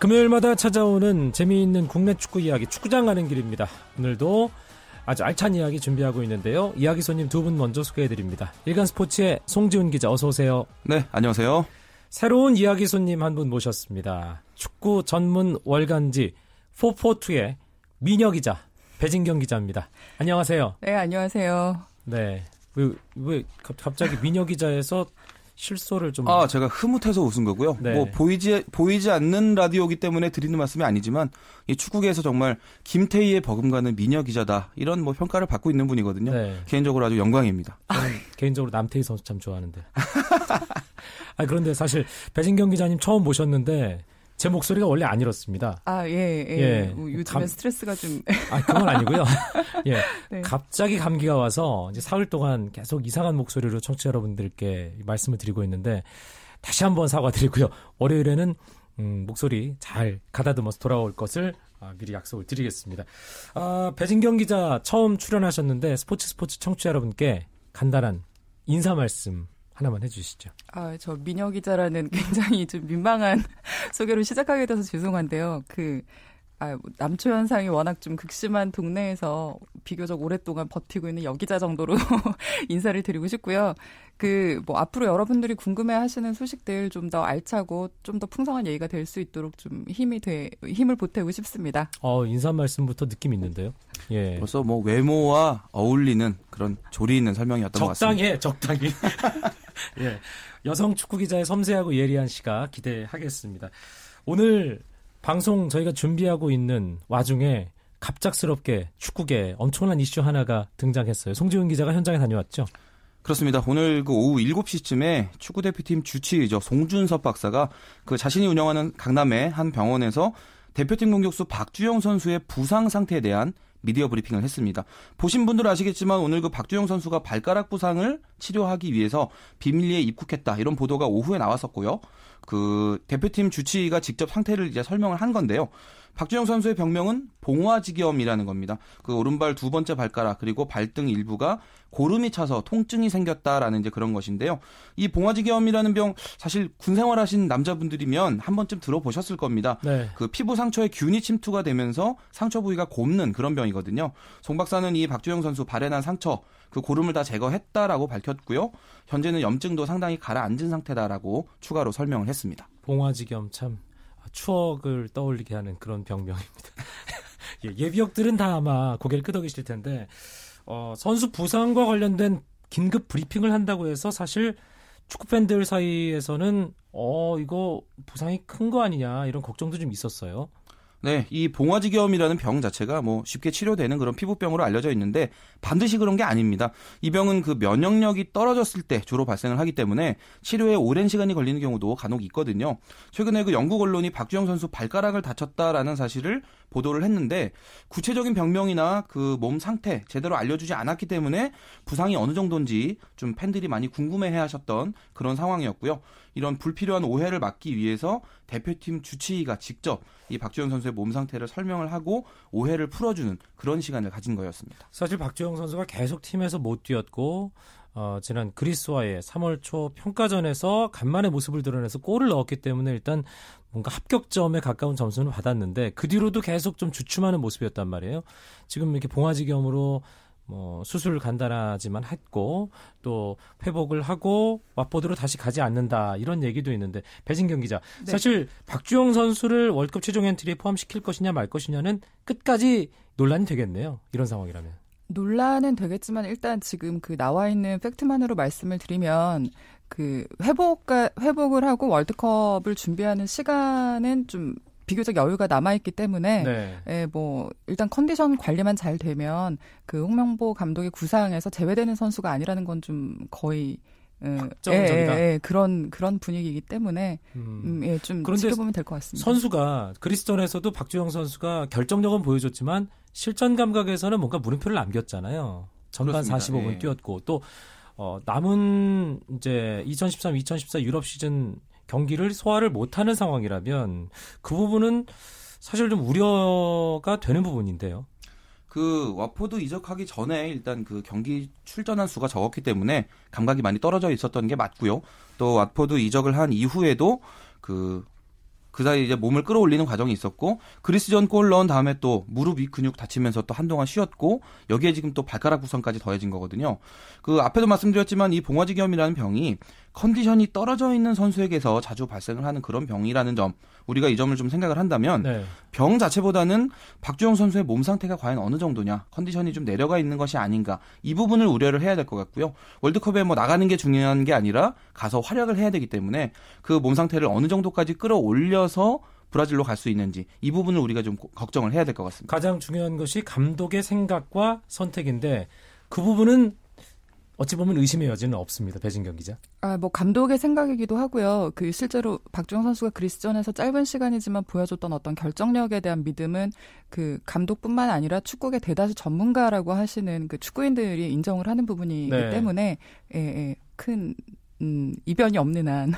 금요일마다 찾아오는 재미있는 국내 축구 이야기 축구장 가는 길입니다. 오늘도 아주 알찬 이야기 준비하고 있는데요. 이야기 손님 두 분 먼저 소개해드립니다. 일간 스포츠의 송지훈 기자 어서 오세요. 네, 안녕하세요. 새로운 이야기 손님 한 분 모셨습니다. 축구 전문 월간지 442의 민혁 기자, 배진경 기자입니다. 안녕하세요. 네, 안녕하세요. 네. 왜, 왜 갑자기 민혁 기자에서 실소를 좀. 아, 제가 흐뭇해서 웃은 거고요. 네. 뭐 보이지 보이지 않는 라디오기 때문에 드리는 말씀이 아니지만 이 축구계에서 정말 김태희의 버금가는 미녀 기자다 이런 뭐 평가를 받고 있는 분이거든요. 네. 개인적으로 아주 영광입니다. 개인적으로 남태희 선수 참 좋아하는데. 아 그런데 사실 배진경 기자님 처음 모셨는데 제 목소리가 원래 안 이렇습니다. 아, 예, 예. 예. 뭐 요즘에 감... 스트레스가 좀. 아, 그건 아니고요. 예. 네. 갑자기 감기가 와서 이제 사흘 동안 계속 이상한 목소리로 청취자 여러분들께 말씀을 드리고 있는데 다시 한번 사과드리고요. 월요일에는 음, 목소리 잘 가다듬어서 돌아올 것을 아, 미리 약속을 드리겠습니다. 아, 배진경 기자 처음 출연하셨는데 스포츠 스포츠 청취자 여러분께 간단한 인사 말씀 하나만 해주시죠. 아, 저 민혁 기자라는 굉장히 좀 민망한 소개로 시작하게 돼서 죄송한데요. 그 아, 남초 현상이 워낙 좀 극심한 동네에서 비교적 오랫동안 버티고 있는 여기자 정도로 인사를 드리고 싶고요. 그 뭐 앞으로 여러분들이 궁금해 하시는 소식들 좀 더 알차고 좀 더 풍성한 얘기가 될 수 있도록 좀 힘이 돼 힘을 보태고 싶습니다. 어, 인사 말씀부터 느낌 있는데요. 예. 벌써 뭐 외모와 어울리는 그런 조리 있는 설명이었던 것 같습니다. 적당해, 적당히. 예. 여성 축구 기자의 섬세하고 예리한 시가 기대하겠습니다. 오늘 방송 저희가 준비하고 있는 와중에 갑작스럽게 축구계 엄청난 이슈 하나가 등장했어요. 송지훈 기자가 현장에 다녀왔죠. 그렇습니다. 오늘 그 오후 7시쯤에 축구 대표팀 주치의죠. 송준섭 박사가 그 자신이 운영하는 강남의 한 병원에서 대표팀 공격수 박주영 선수의 부상 상태에 대한 미디어 브리핑을 했습니다. 보신 분들 아시겠지만 오늘 그 박주영 선수가 발가락 부상을 치료하기 위해서 비밀리에 입국했다 이런 보도가 오후에 나왔었고요. 그 대표팀 주치의가 직접 상태를 이제 설명을 한 건데요. 박주영 선수의 병명은 봉화지겸이라는 겁니다. 그 오른발 두 번째 발가락 그리고 발등 일부가 고름이 차서 통증이 생겼다라는 이제 그런 것인데요. 이 봉화지겸이라는 병 사실 군 생활하신 남자분들이면 한 번쯤 들어보셨을 겁니다. 네. 그 피부 상처에 균이 침투가 되면서 상처 부위가 곱는 그런 병이거든요. 송 박사는 이 박주영 선수 발에 난 상처 그 고름을 다 제거했다라고 밝혔고요. 현재는 염증도 상당히 가라앉은 상태다라고 추가로 설명을 했습니다. 봉화지겸 참 추억을 떠올리게 하는 그런 병명입니다. 예, 예비역들은 다 아마 고개를 끄덕이실 텐데 어, 선수 부상과 관련된 긴급 브리핑을 한다고 해서 사실 축구 팬들 사이에서는 어 이거 부상이 큰 거 아니냐 이런 걱정도 좀 있었어요. 네, 이 봉화지겸이라는 병 자체가 뭐 쉽게 치료되는 그런 피부병으로 알려져 있는데 반드시 그런 게 아닙니다. 이 병은 그 면역력이 떨어졌을 때 주로 발생을 하기 때문에 치료에 오랜 시간이 걸리는 경우도 간혹 있거든요. 최근에 그 영국 언론이 박주영 선수 발가락을 다쳤다라는 사실을 보도를 했는데 구체적인 병명이나 그 몸 상태 제대로 알려주지 않았기 때문에 부상이 어느 정도인지 좀 팬들이 많이 궁금해해 하셨던 그런 상황이었고요. 이런 불필요한 오해를 막기 위해서 대표팀 주치의가 직접 이 박주영 선수의 몸 상태를 설명을 하고 오해를 풀어주는 그런 시간을 가진 거였습니다. 사실 박주영 선수가 계속 팀에서 못 뛰었고 어, 지난 그리스와의 3월 초 평가전에서 간만에 모습을 드러내서 골을 넣었기 때문에 일단 뭔가 합격점에 가까운 점수는 받았는데 그 뒤로도 계속 좀 주춤하는 모습이었단 말이에요. 지금 이렇게 봉화지겸으로 뭐 수술 간단하지만 했고 또 회복을 하고 왓포드로 다시 가지 않는다 이런 얘기도 있는데 배진경 기자 네. 사실 박주영 선수를 월드컵 최종 엔트리에 포함시킬 것이냐 말 것이냐는 끝까지 논란이 되겠네요 이런 상황이라면 논란은 되겠지만 일단 지금 그 나와 있는 팩트만으로 말씀을 드리면 그 회복가 회복을 하고 월드컵을 준비하는 시간은 좀 비교적 여유가 남아 있기 때문에 네. 예, 뭐 일단 컨디션 관리만 잘 되면 그 홍명보 감독의 구상에서 제외되는 선수가 아니라는 건 좀 거의 예, 예, 예, 그런 그런 분위기이기 때문에 음. 음, 예, 좀 지켜보면 될 것 같습니다. 선수가 그리스톤에서도 박주영 선수가 결정력은 보여줬지만 실전 감각에서는 뭔가 물음표를 남겼잖아요. 전반 그렇습니다. 45분 예. 뛰었고 또 어, 남은 이제 2013, 2014 유럽 시즌 경기를 소화를 못하는 상황이라면 그 부분은 사실 좀 우려가 되는 부분인데요. 그 왓포드 이적하기 전에 일단 그 경기 출전한 수가 적었기 때문에 감각이 많이 떨어져 있었던 게 맞고요. 또 왓포드 이적을 한 이후에도 그 그그 사이 이제 몸을 끌어올리는 과정이 있었고 그리스전 골 넣은 다음에 또 무릎 위 근육 다치면서 또 한동안 쉬었고 여기에 지금 또 발가락 부상까지 더해진 거거든요. 그 앞에도 말씀드렸지만 이 봉화지겸이라는 병이 컨디션이 떨어져 있는 선수에게서 자주 발생을 하는 그런 병이라는 점 우리가 이 점을 좀 생각을 한다면 네. 병 자체보다는 박주영 선수의 몸 상태가 과연 어느 정도냐 컨디션이 좀 내려가 있는 것이 아닌가 이 부분을 우려를 해야 될 것 같고요 월드컵에 뭐 나가는 게 중요한 게 아니라 가서 활약을 해야 되기 때문에 그 몸 상태를 어느 정도까지 끌어올려 서 브라질로 갈 수 있는지 이 부분을 우리가 좀 걱정을 해야 될 것 같습니다. 가장 중요한 것이 감독의 생각과 선택인데 그 부분은 어찌 보면 의심의 여지는 없습니다. 배진경 기자. 아, 뭐 감독의 생각이기도 하고요. 그 실제로 박주영 선수가 그리스전에서 짧은 시간이지만 보여줬던 어떤 결정력에 대한 믿음은 그 감독뿐만 아니라 축구계 대다수 전문가라고 하시는 그 축구인들이 인정을 하는 부분이기 네. 때문에 예, 예, 큰 음, 이변이 없는 한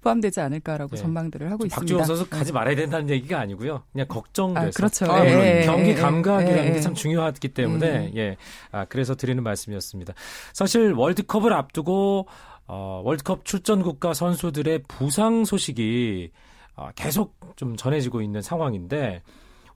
포함되지 않을까라고 네. 전망들을 하고 있습니다. 박주호 선수 가지 네. 말아야 된다는 얘기가 아니고요. 그냥 걱정돼서. 아, 그렇죠. 아, 예, 경기 예, 감각이라는 예, 게참 중요하기 때문에 예. 아, 그래서 드리는 말씀이었습니다. 사실 월드컵을 앞두고 어, 월드컵 출전 국가 선수들의 부상 소식이 어, 계속 좀 전해지고 있는 상황인데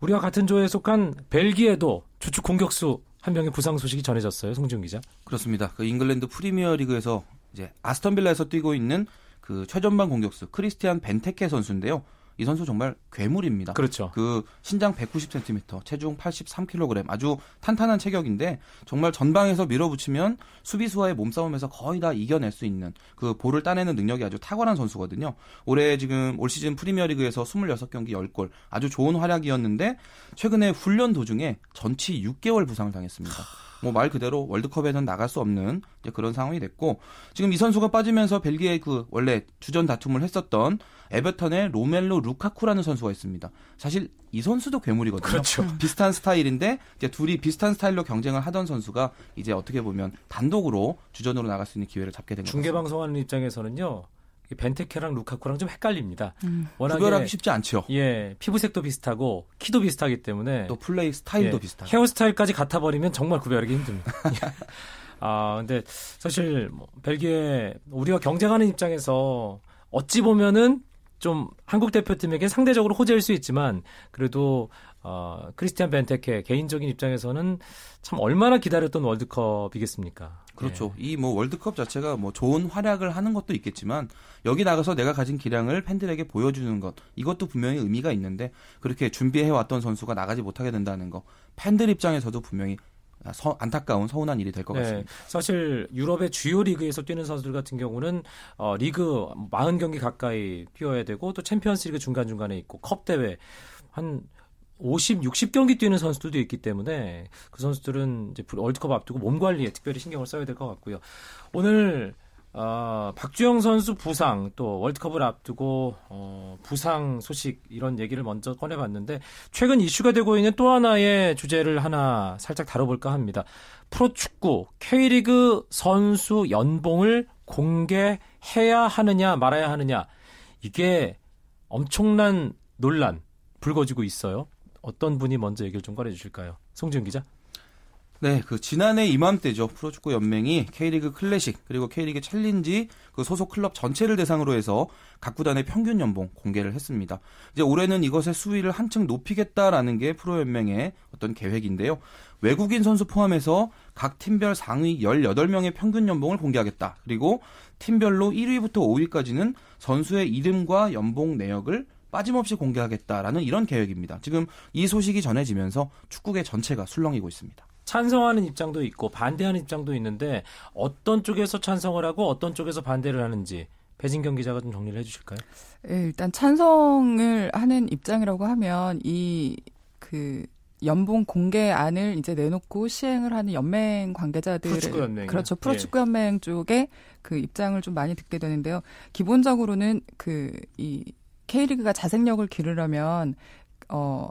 우리와 같은 조에 속한 벨기에도 주축 공격수 한 명의 부상 소식이 전해졌어요. 송지훈 기자. 그렇습니다. 그 잉글랜드 프리미어리그에서 이제 아스턴 빌라에서 뛰고 있는 그 최전방 공격수 크리스티안 벤테케 선수인데요. 이 선수 정말 괴물입니다. 그렇죠. 그 신장 190cm, 체중 83kg, 아주 탄탄한 체격인데 정말 전방에서 밀어붙이면 수비수와의 몸싸움에서 거의 다 이겨낼 수 있는 그 볼을 따내는 능력이 아주 탁월한 선수거든요. 올해 지금 올 시즌 프리미어리그에서 26경기 10골 아주 좋은 활약이었는데 최근에 훈련 도중에 전치 6개월 부상을 당했습니다. 뭐 말 그대로 월드컵에는 나갈 수 없는 그런 상황이 됐고 지금 이 선수가 빠지면서 벨기에 그 원래 주전 다툼을 했었던 에버턴의 로멜로 루카쿠라는 선수가 있습니다. 사실 이 선수도 괴물이거든요. 그렇죠. 비슷한 스타일인데 이제 둘이 비슷한 스타일로 경쟁을 하던 선수가 이제 어떻게 보면 단독으로 주전으로 나갈 수 있는 기회를 잡게 된 거죠. 중계 방송하는 입장에서는요. 벤테케랑 루카쿠랑 좀 헷갈립니다. 음. 워낙에 구별하기 쉽지 않죠. 예, 피부색도 비슷하고 키도 비슷하기 때문에 또 플레이 스타일도 예, 비슷하고 헤어스타일까지 같아 버리면 정말 구별하기 힘듭니다. 아, 근데 사실 뭐 벨기에 우리가 경쟁하는 입장에서 어찌 보면은 좀 한국 대표팀에게 상대적으로 호재일 수 있지만 그래도 어, 크리스티안 벤테케 개인적인 입장에서는 참 얼마나 기다렸던 월드컵이겠습니까? 그렇죠. 예. 이뭐 월드컵 자체가 뭐 좋은 활약을 하는 것도 있겠지만 여기 나가서 내가 가진 기량을 팬들에게 보여주는 것 이것도 분명히 의미가 있는데 그렇게 준비해 왔던 선수가 나가지 못하게 된다는 거 팬들 입장에서도 분명히 서, 안타까운 서운한 일이 될것 네, 같습니다. 사실 유럽의 주요 리그에서 뛰는 선수들 같은 경우는 어, 리그 40경기 가까이 뛰어야 되고 또 챔피언스리그 중간 중간에 있고 컵 대회 한 50, 60경기 뛰는 선수들도 있기 때문에 그 선수들은 이제 월드컵 앞두고 몸 관리에 특별히 신경을 써야 될 것 같고요. 오늘 어, 박주영 선수 부상 또 월드컵을 앞두고 어, 부상 소식 이런 얘기를 먼저 꺼내봤는데 최근 이슈가 되고 있는 또 하나의 주제를 하나 살짝 다뤄볼까 합니다. 프로축구 K리그 선수 연봉을 공개해야 하느냐 말아야 하느냐 이게 엄청난 논란 불거지고 있어요. 어떤 분이 먼저 얘기를 좀 꺼내 주실까요? 송지훈 기자. 네, 그 지난해 이맘때죠. 프로축구 연맹이 K리그 클래식 그리고 K리그 챌린지 그 소속 클럽 전체를 대상으로 해서 각 구단의 평균 연봉 공개를 했습니다. 이제 올해는 이것의 수위를 한층 높이겠다라는 게 프로 연맹의 어떤 계획인데요. 외국인 선수 포함해서 각 팀별 상위 18명의 평균 연봉을 공개하겠다. 그리고 팀별로 1위부터 5위까지는 선수의 이름과 연봉 내역을 빠짐없이 공개하겠다라는 이런 계획입니다. 지금 이 소식이 전해지면서 축구계 전체가 술렁이고 있습니다. 찬성하는 입장도 있고 반대하는 입장도 있는데 어떤 쪽에서 찬성을 하고 어떤 쪽에서 반대를 하는지 배진경 기자가 좀 정리를 해주실까요? 네, 일단 찬성을 하는 입장이라고 하면 이 그 연봉 공개안을 이제 내놓고 시행을 하는 연맹 관계자들 프로축구 연맹 그렇죠 프로축구 연맹 예. 쪽에 그 입장을 좀 많이 듣게 되는데요. 기본적으로는 그 이 K리그가 자생력을 기르려면 어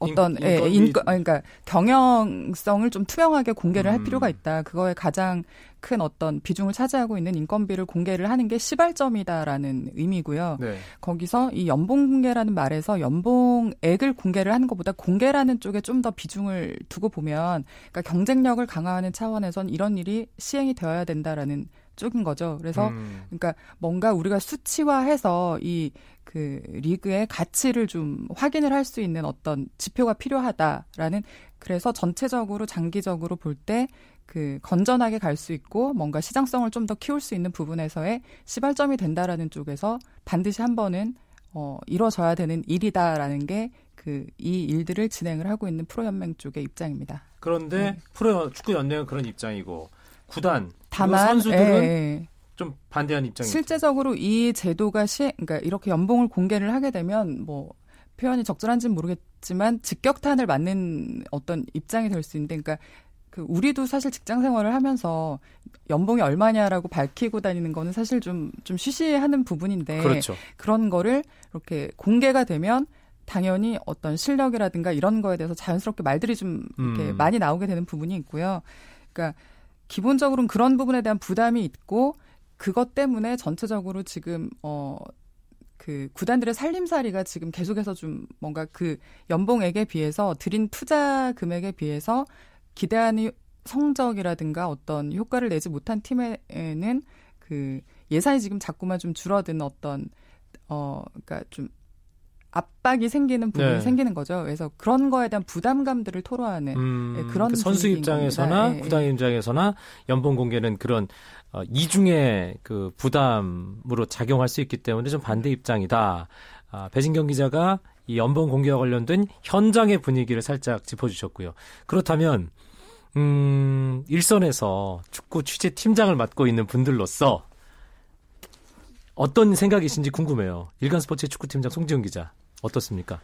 어떤 인, 예, 인권, 그러니까 경영성을 좀 투명하게 공개를 음. 할 필요가 있다. 그거에 가장 큰 어떤 비중을 차지하고 있는 인건비를 공개를 하는 게 시발점이다라는 의미고요. 네. 거기서 이 연봉 공개라는 말에서 연봉액을 공개를 하는 것보다 공개라는 쪽에 좀 더 비중을 두고 보면 그러니까 경쟁력을 강화하는 차원에선 이런 일이 시행이 되어야 된다라는 쪽인 거죠. 그래서 음. 그러니까 뭔가 우리가 수치화해서 이 그 리그의 가치를 좀 확인을 할 수 있는 어떤 지표가 필요하다라는 그래서 전체적으로 장기적으로 볼때 그 건전하게 갈 수 있고 뭔가 시장성을 좀 더 키울 수 있는 부분에서의 시발점이 된다라는 쪽에서 반드시 한 번은 어 이루어져야 되는 일이다라는 게 그 이 일들을 진행을 하고 있는 프로 연맹 쪽의 입장입니다. 그런데 네. 프로 축구 연맹은 그런 입장이고 구단 다만 선수들은 예, 예. 좀 반대한 입장이죠. 실제적으로 이 제도가 시 그러니까 이렇게 연봉을 공개를 하게 되면 뭐 표현이 적절한지는 모르겠지만 직격탄을 맞는 어떤 입장이 될 수 있는데 그러니까 그 우리도 사실 직장 생활을 하면서 연봉이 얼마냐라고 밝히고 다니는 거는 사실 좀좀 쉬쉬하는 부분인데 그렇죠. 그런 거를 이렇게 공개가 되면 당연히 어떤 실력이라든가 이런 거에 대해서 자연스럽게 말들이 좀 이렇게 음. 많이 나오게 되는 부분이 있고요. 그러니까 기본적으로는 그런 부분에 대한 부담이 있고 그것 때문에 전체적으로 지금 어. 그 구단들의 살림살이가 지금 계속해서 좀 뭔가 그 연봉액에 비해서 들인 투자 금액에 비해서 기대하는 성적이라든가 어떤 효과를 내지 못한 팀에는 그 예산이 지금 자꾸만 좀 줄어드는 어떤 어 그러니까 좀 압박이 생기는 부분이 네. 생기는 거죠. 그래서 그런 거에 대한 부담감들을 토로하는 음, 네, 그런 그 선수 입장에서나 네, 구단 입장에서나 연봉 공개는 그런 어, 이중의 그 부담으로 작용할 수 있기 때문에 좀 반대 입장이다. 아, 배진경 기자가 이 연봉 공개와 관련된 현장의 분위기를 살짝 짚어주셨고요. 그렇다면 음, 일선에서 축구 취재 팀장을 맡고 있는 분들로서 어떤 생각이신지 궁금해요. 일간 스포츠 축구팀장 송지훈 기자. 어떻습니까?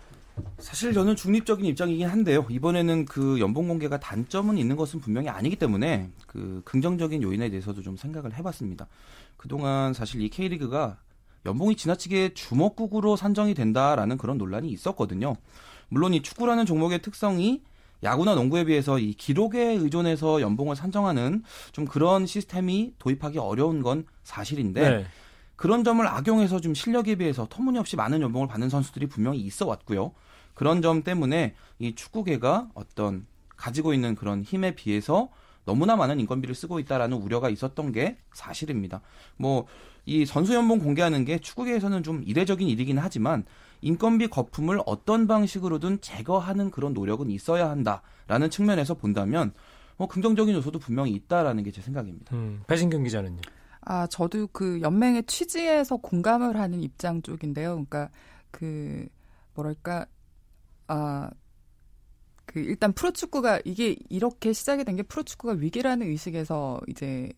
사실 저는 중립적인 입장이긴 한데요. 이번에는 그 연봉 공개가 단점은 있는 것은 분명히 아니기 때문에 그 긍정적인 요인에 대해서도 좀 생각을 해봤습니다. 그동안 사실 이 K리그가 연봉이 지나치게 주먹국으로 산정이 된다라는 그런 논란이 있었거든요. 물론 이 축구라는 종목의 특성이 야구나 농구에 비해서 이 기록에 의존해서 연봉을 산정하는 좀 그런 시스템이 도입하기 어려운 건 사실인데 네. 그런 점을 악용해서 좀 실력에 비해서 터무니없이 많은 연봉을 받는 선수들이 분명히 있어 왔고요. 그런 점 때문에 이 축구계가 어떤 가지고 있는 그런 힘에 비해서 너무나 많은 인건비를 쓰고 있다라는 우려가 있었던 게 사실입니다. 뭐 이 선수 연봉 공개하는 게 축구계에서는 좀 이례적인 일이긴 하지만 인건비 거품을 어떤 방식으로든 제거하는 그런 노력은 있어야 한다라는 측면에서 본다면 뭐 긍정적인 요소도 분명히 있다라는 게 제 생각입니다. 음, 배신경 기자는요? 아, 저도 그 연맹의 취지에서 공감을 하는 입장 쪽인데요. 그러니까 그 뭐랄까 아, 그 일단 프로축구가 이게 이렇게 시작이 된 게 프로축구가 위기라는 의식에서 이제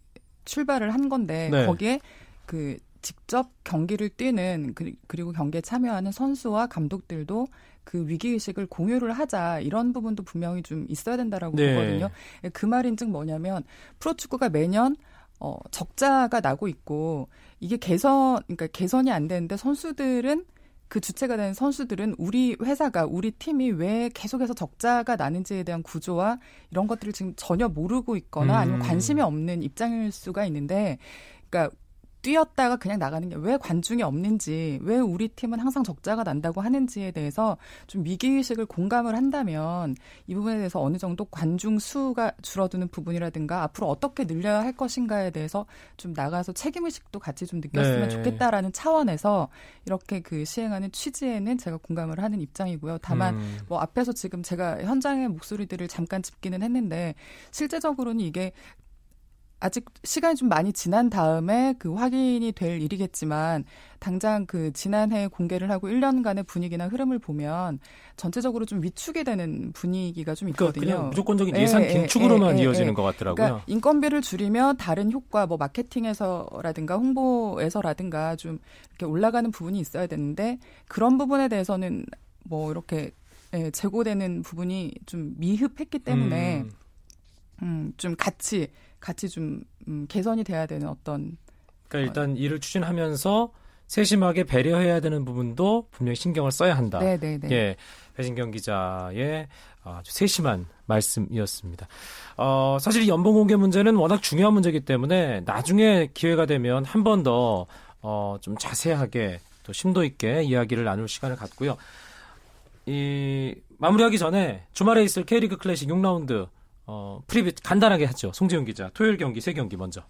출발을 한 건데 네. 거기에 그 직접 경기를 뛰는 그, 그리고 경기에 참여하는 선수와 감독들도 그 위기 의식을 공유를 하자 이런 부분도 분명히 좀 있어야 된다라고 네. 보거든요. 그 말인즉 뭐냐면 프로축구가 매년 어, 적자가 나고 있고 이게 개선 그러니까 개선이 안 되는데 선수들은 그 주체가 된 선수들은 우리 회사가 우리 팀이 왜 계속해서 적자가 나는지에 대한 구조와 이런 것들을 지금 전혀 모르고 있거나 아니면 음. 관심이 없는 입장일 수가 있는데 그러니까 뛰었다가 그냥 나가는 게 왜 관중이 없는지, 왜 우리 팀은 항상 적자가 난다고 하는지에 대해서 좀 위기의식을 공감을 한다면 이 부분에 대해서 어느 정도 관중 수가 줄어드는 부분이라든가 앞으로 어떻게 늘려야 할 것인가에 대해서 좀 나가서 책임의식도 같이 좀 느꼈으면 네. 좋겠다라는 차원에서 이렇게 그 시행하는 취지에는 제가 공감을 하는 입장이고요. 다만 음. 뭐 앞에서 지금 제가 현장의 목소리들을 잠깐 짚기는 했는데 실제적으로는 이게 아직 시간이 좀 많이 지난 다음에 그 확인이 될 일이겠지만 당장 그 지난해 공개를 하고 1년간의 분위기나 흐름을 보면 전체적으로 좀 위축이 되는 분위기가 좀 그러니까 있거든요. 그러니까 무조건적인 예, 예산 예, 긴축으로만 예, 예, 이어지는 것 같더라고요. 그러니까 인건비를 줄이면 다른 효과 뭐 마케팅에서라든가 홍보에서라든가 좀 이렇게 올라가는 부분이 있어야 되는데 그런 부분에 대해서는 뭐 이렇게 예, 제고되는 부분이 좀 미흡했기 때문에 음. 음, 좀 같이 같이 좀 음, 개선이 돼야 되는 어떤 그러니까 일단 어, 일을 추진하면서 세심하게 배려해야 되는 부분도 분명히 신경을 써야 한다. 네, 네, 네. 예. 배진경 기자의 아주 세심한 말씀이었습니다. 어, 사실 이 연봉 공개 문제는 워낙 중요한 문제이기 때문에 나중에 기회가 되면 한 번 더 어, 좀 자세하게 또 심도 있게 이야기를 나눌 시간을 갖고요. 이 마무리하기 전에 주말에 있을 K리그 클래식 6라운드 어, preview 간단하게 하죠. 송지훈 기자. 토요일 경기 세 경기 먼저.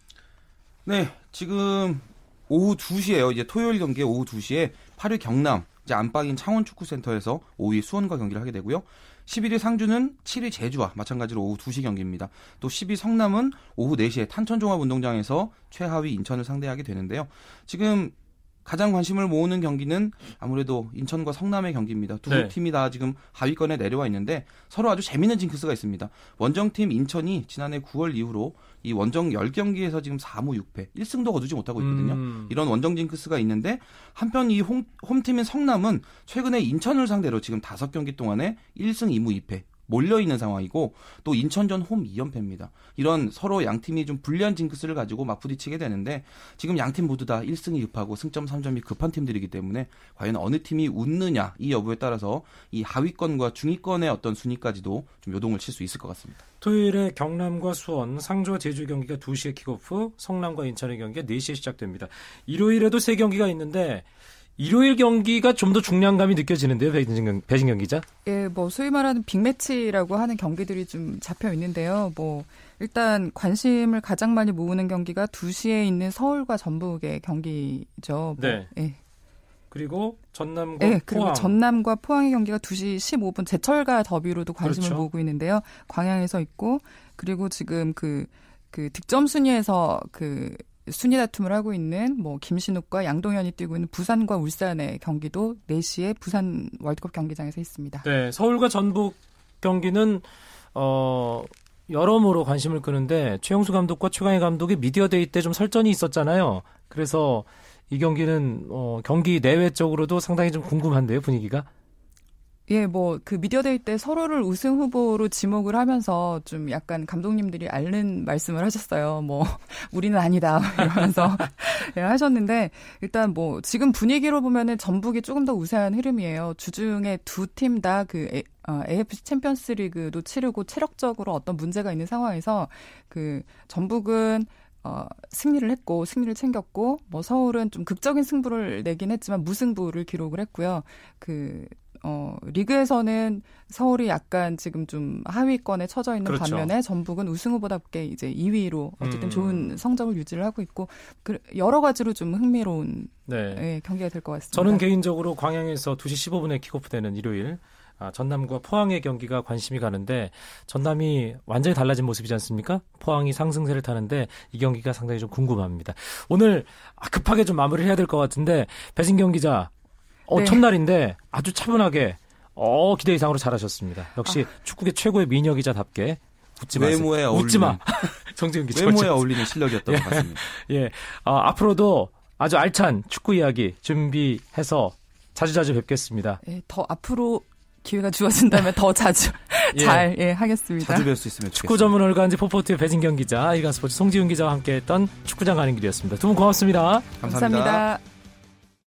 네, 지금 오후 2시에요. 이제 토요일 경기 오후 2시에 8위 경남, 이제 안방인 창원 축구센터에서 5위 수원과 경기를 하게 되고요. 11위 상주는 7위 제주와 마찬가지로 오후 2시 경기입니다. 또 10위 성남은 오후 4시에 탄천종합운동장에서 최하위 인천을 상대하게 되는데요. 지금 가장 관심을 모으는 경기는 아무래도 인천과 성남의 경기입니다. 두 네. 팀이 다 지금 하위권에 내려와 있는데 서로 아주 재밌는 징크스가 있습니다. 원정팀 인천이 지난해 9월 이후로 이 원정 10경기에서 지금 4무 6패, 1승도 거두지 못하고 있거든요. 음. 이런 원정 징크스가 있는데 한편 이 홈, 홈팀인 성남은 최근에 인천을 상대로 지금 5경기 동안에 1승 2무 2패 몰려 있는 상황이고 또 인천전 홈 2연패입니다. 이런 서로 양 팀이 좀 불리한 징크스를 가지고 맞부딪히게 되는데 지금 양 팀 모두 다 1승이 급하고 승점 3점이 급한 팀들이기 때문에 과연 어느 팀이 웃느냐 이 여부에 따라서 이 하위권과 중위권의 어떤 순위까지도 좀 요동을 칠 수 있을 것 같습니다. 토요일에 경남과 수원, 상주와 제주 경기가 2시에 킥오프, 성남과 인천의 경기가 4시에 시작됩니다. 일요일에도 세 경기가 있는데 일요일 경기가 좀 더 중량감이 느껴지는데요, 배진경, 배진경 기자? 예, 뭐 소위 말하는 빅매치라고 하는 경기들이 좀 잡혀 있는데요. 뭐 일단 관심을 가장 많이 모으는 경기가 2시에 있는 서울과 전북의 경기죠. 뭐, 네. 예. 그리고 전남과 예, 그리고 포항. 전남과 포항의 경기가 2시 15분 제철가 더비로도 관심을 그렇죠. 모으고 있는데요. 광양에서 있고 그리고 지금 그, 그 득점 순위에서 그 순위 다툼을 하고 있는 뭐 김신욱과 양동현이 뛰고 있는 부산과 울산의 경기도 4시에 부산 월드컵 경기장에서 있습니다. 네, 서울과 전북 경기는 어 여러모로 관심을 끄는데 최용수 감독과 최강희 감독이 media day 때 좀 설전이 있었잖아요. 그래서 이 경기는 어 경기 내외적으로도 상당히 좀 궁금한데요, 분위기가. 예, 뭐 그 media day 때 서로를 우승 후보로 지목을 하면서 좀 약간 감독님들이 앓는 말씀을 하셨어요. 뭐 우리는 아니다 이러면서 예, 하셨는데 일단 뭐 지금 분위기로 보면은 전북이 조금 더 우세한 흐름이에요. 주중에 두 팀 다그 AFC 챔피언스 리그도 치르고 체력적으로 어떤 문제가 있는 상황에서 그 전북은 어, 승리를 했고 승리를 챙겼고 뭐 서울은 좀 극적인 승부를 내긴 했지만 무승부를 기록을 했고요. 그 어, 리그에서는 서울이 약간 지금 좀 하위권에 처져 있는 그렇죠. 반면에 전북은 우승 후보답게 이제 2위로 어쨌든 음. 좋은 성적을 유지를 하고 있고 그 여러 가지로 좀 흥미로운 네. 예, 경기가 될 것 같습니다. 저는 개인적으로 광양에서 2시 15분에 킥오프되는 일요일 아, 전남과 포항의 경기가 관심이 가는데 전남이 완전히 달라진 모습이지 않습니까? 포항이 상승세를 타는데 이 경기가 상당히 좀 궁금합니다. 오늘 아, 급하게 좀 마무리를 해야 될 것 같은데 배진경 기자 어, 네. 첫날인데 아주 차분하게 어, 기대 이상으로 잘하셨습니다. 역시 축구계 최고의 미녀 기자답게 웃지 마세요. 외모에 웃지 마. 어울리는 정재훈 기자. 외모에. 어울리는 실력이었던 것 같습니다. 예, 어, 앞으로도 아주 알찬 축구 이야기 준비해서 자주자주 뵙겠습니다. 예, 더 앞으로 기회가 주어진다면 더 자주 예. 잘 예, 하겠습니다. 자주 뵐 수 있으면 좋겠습니다. 축구 전문 월간지 포포트의 배진경 기자, 일간 스포츠 송지훈 기자와 함께했던 축구장 가는 길이었습니다. 두 분 고맙습니다. 감사합니다. 감사합니다.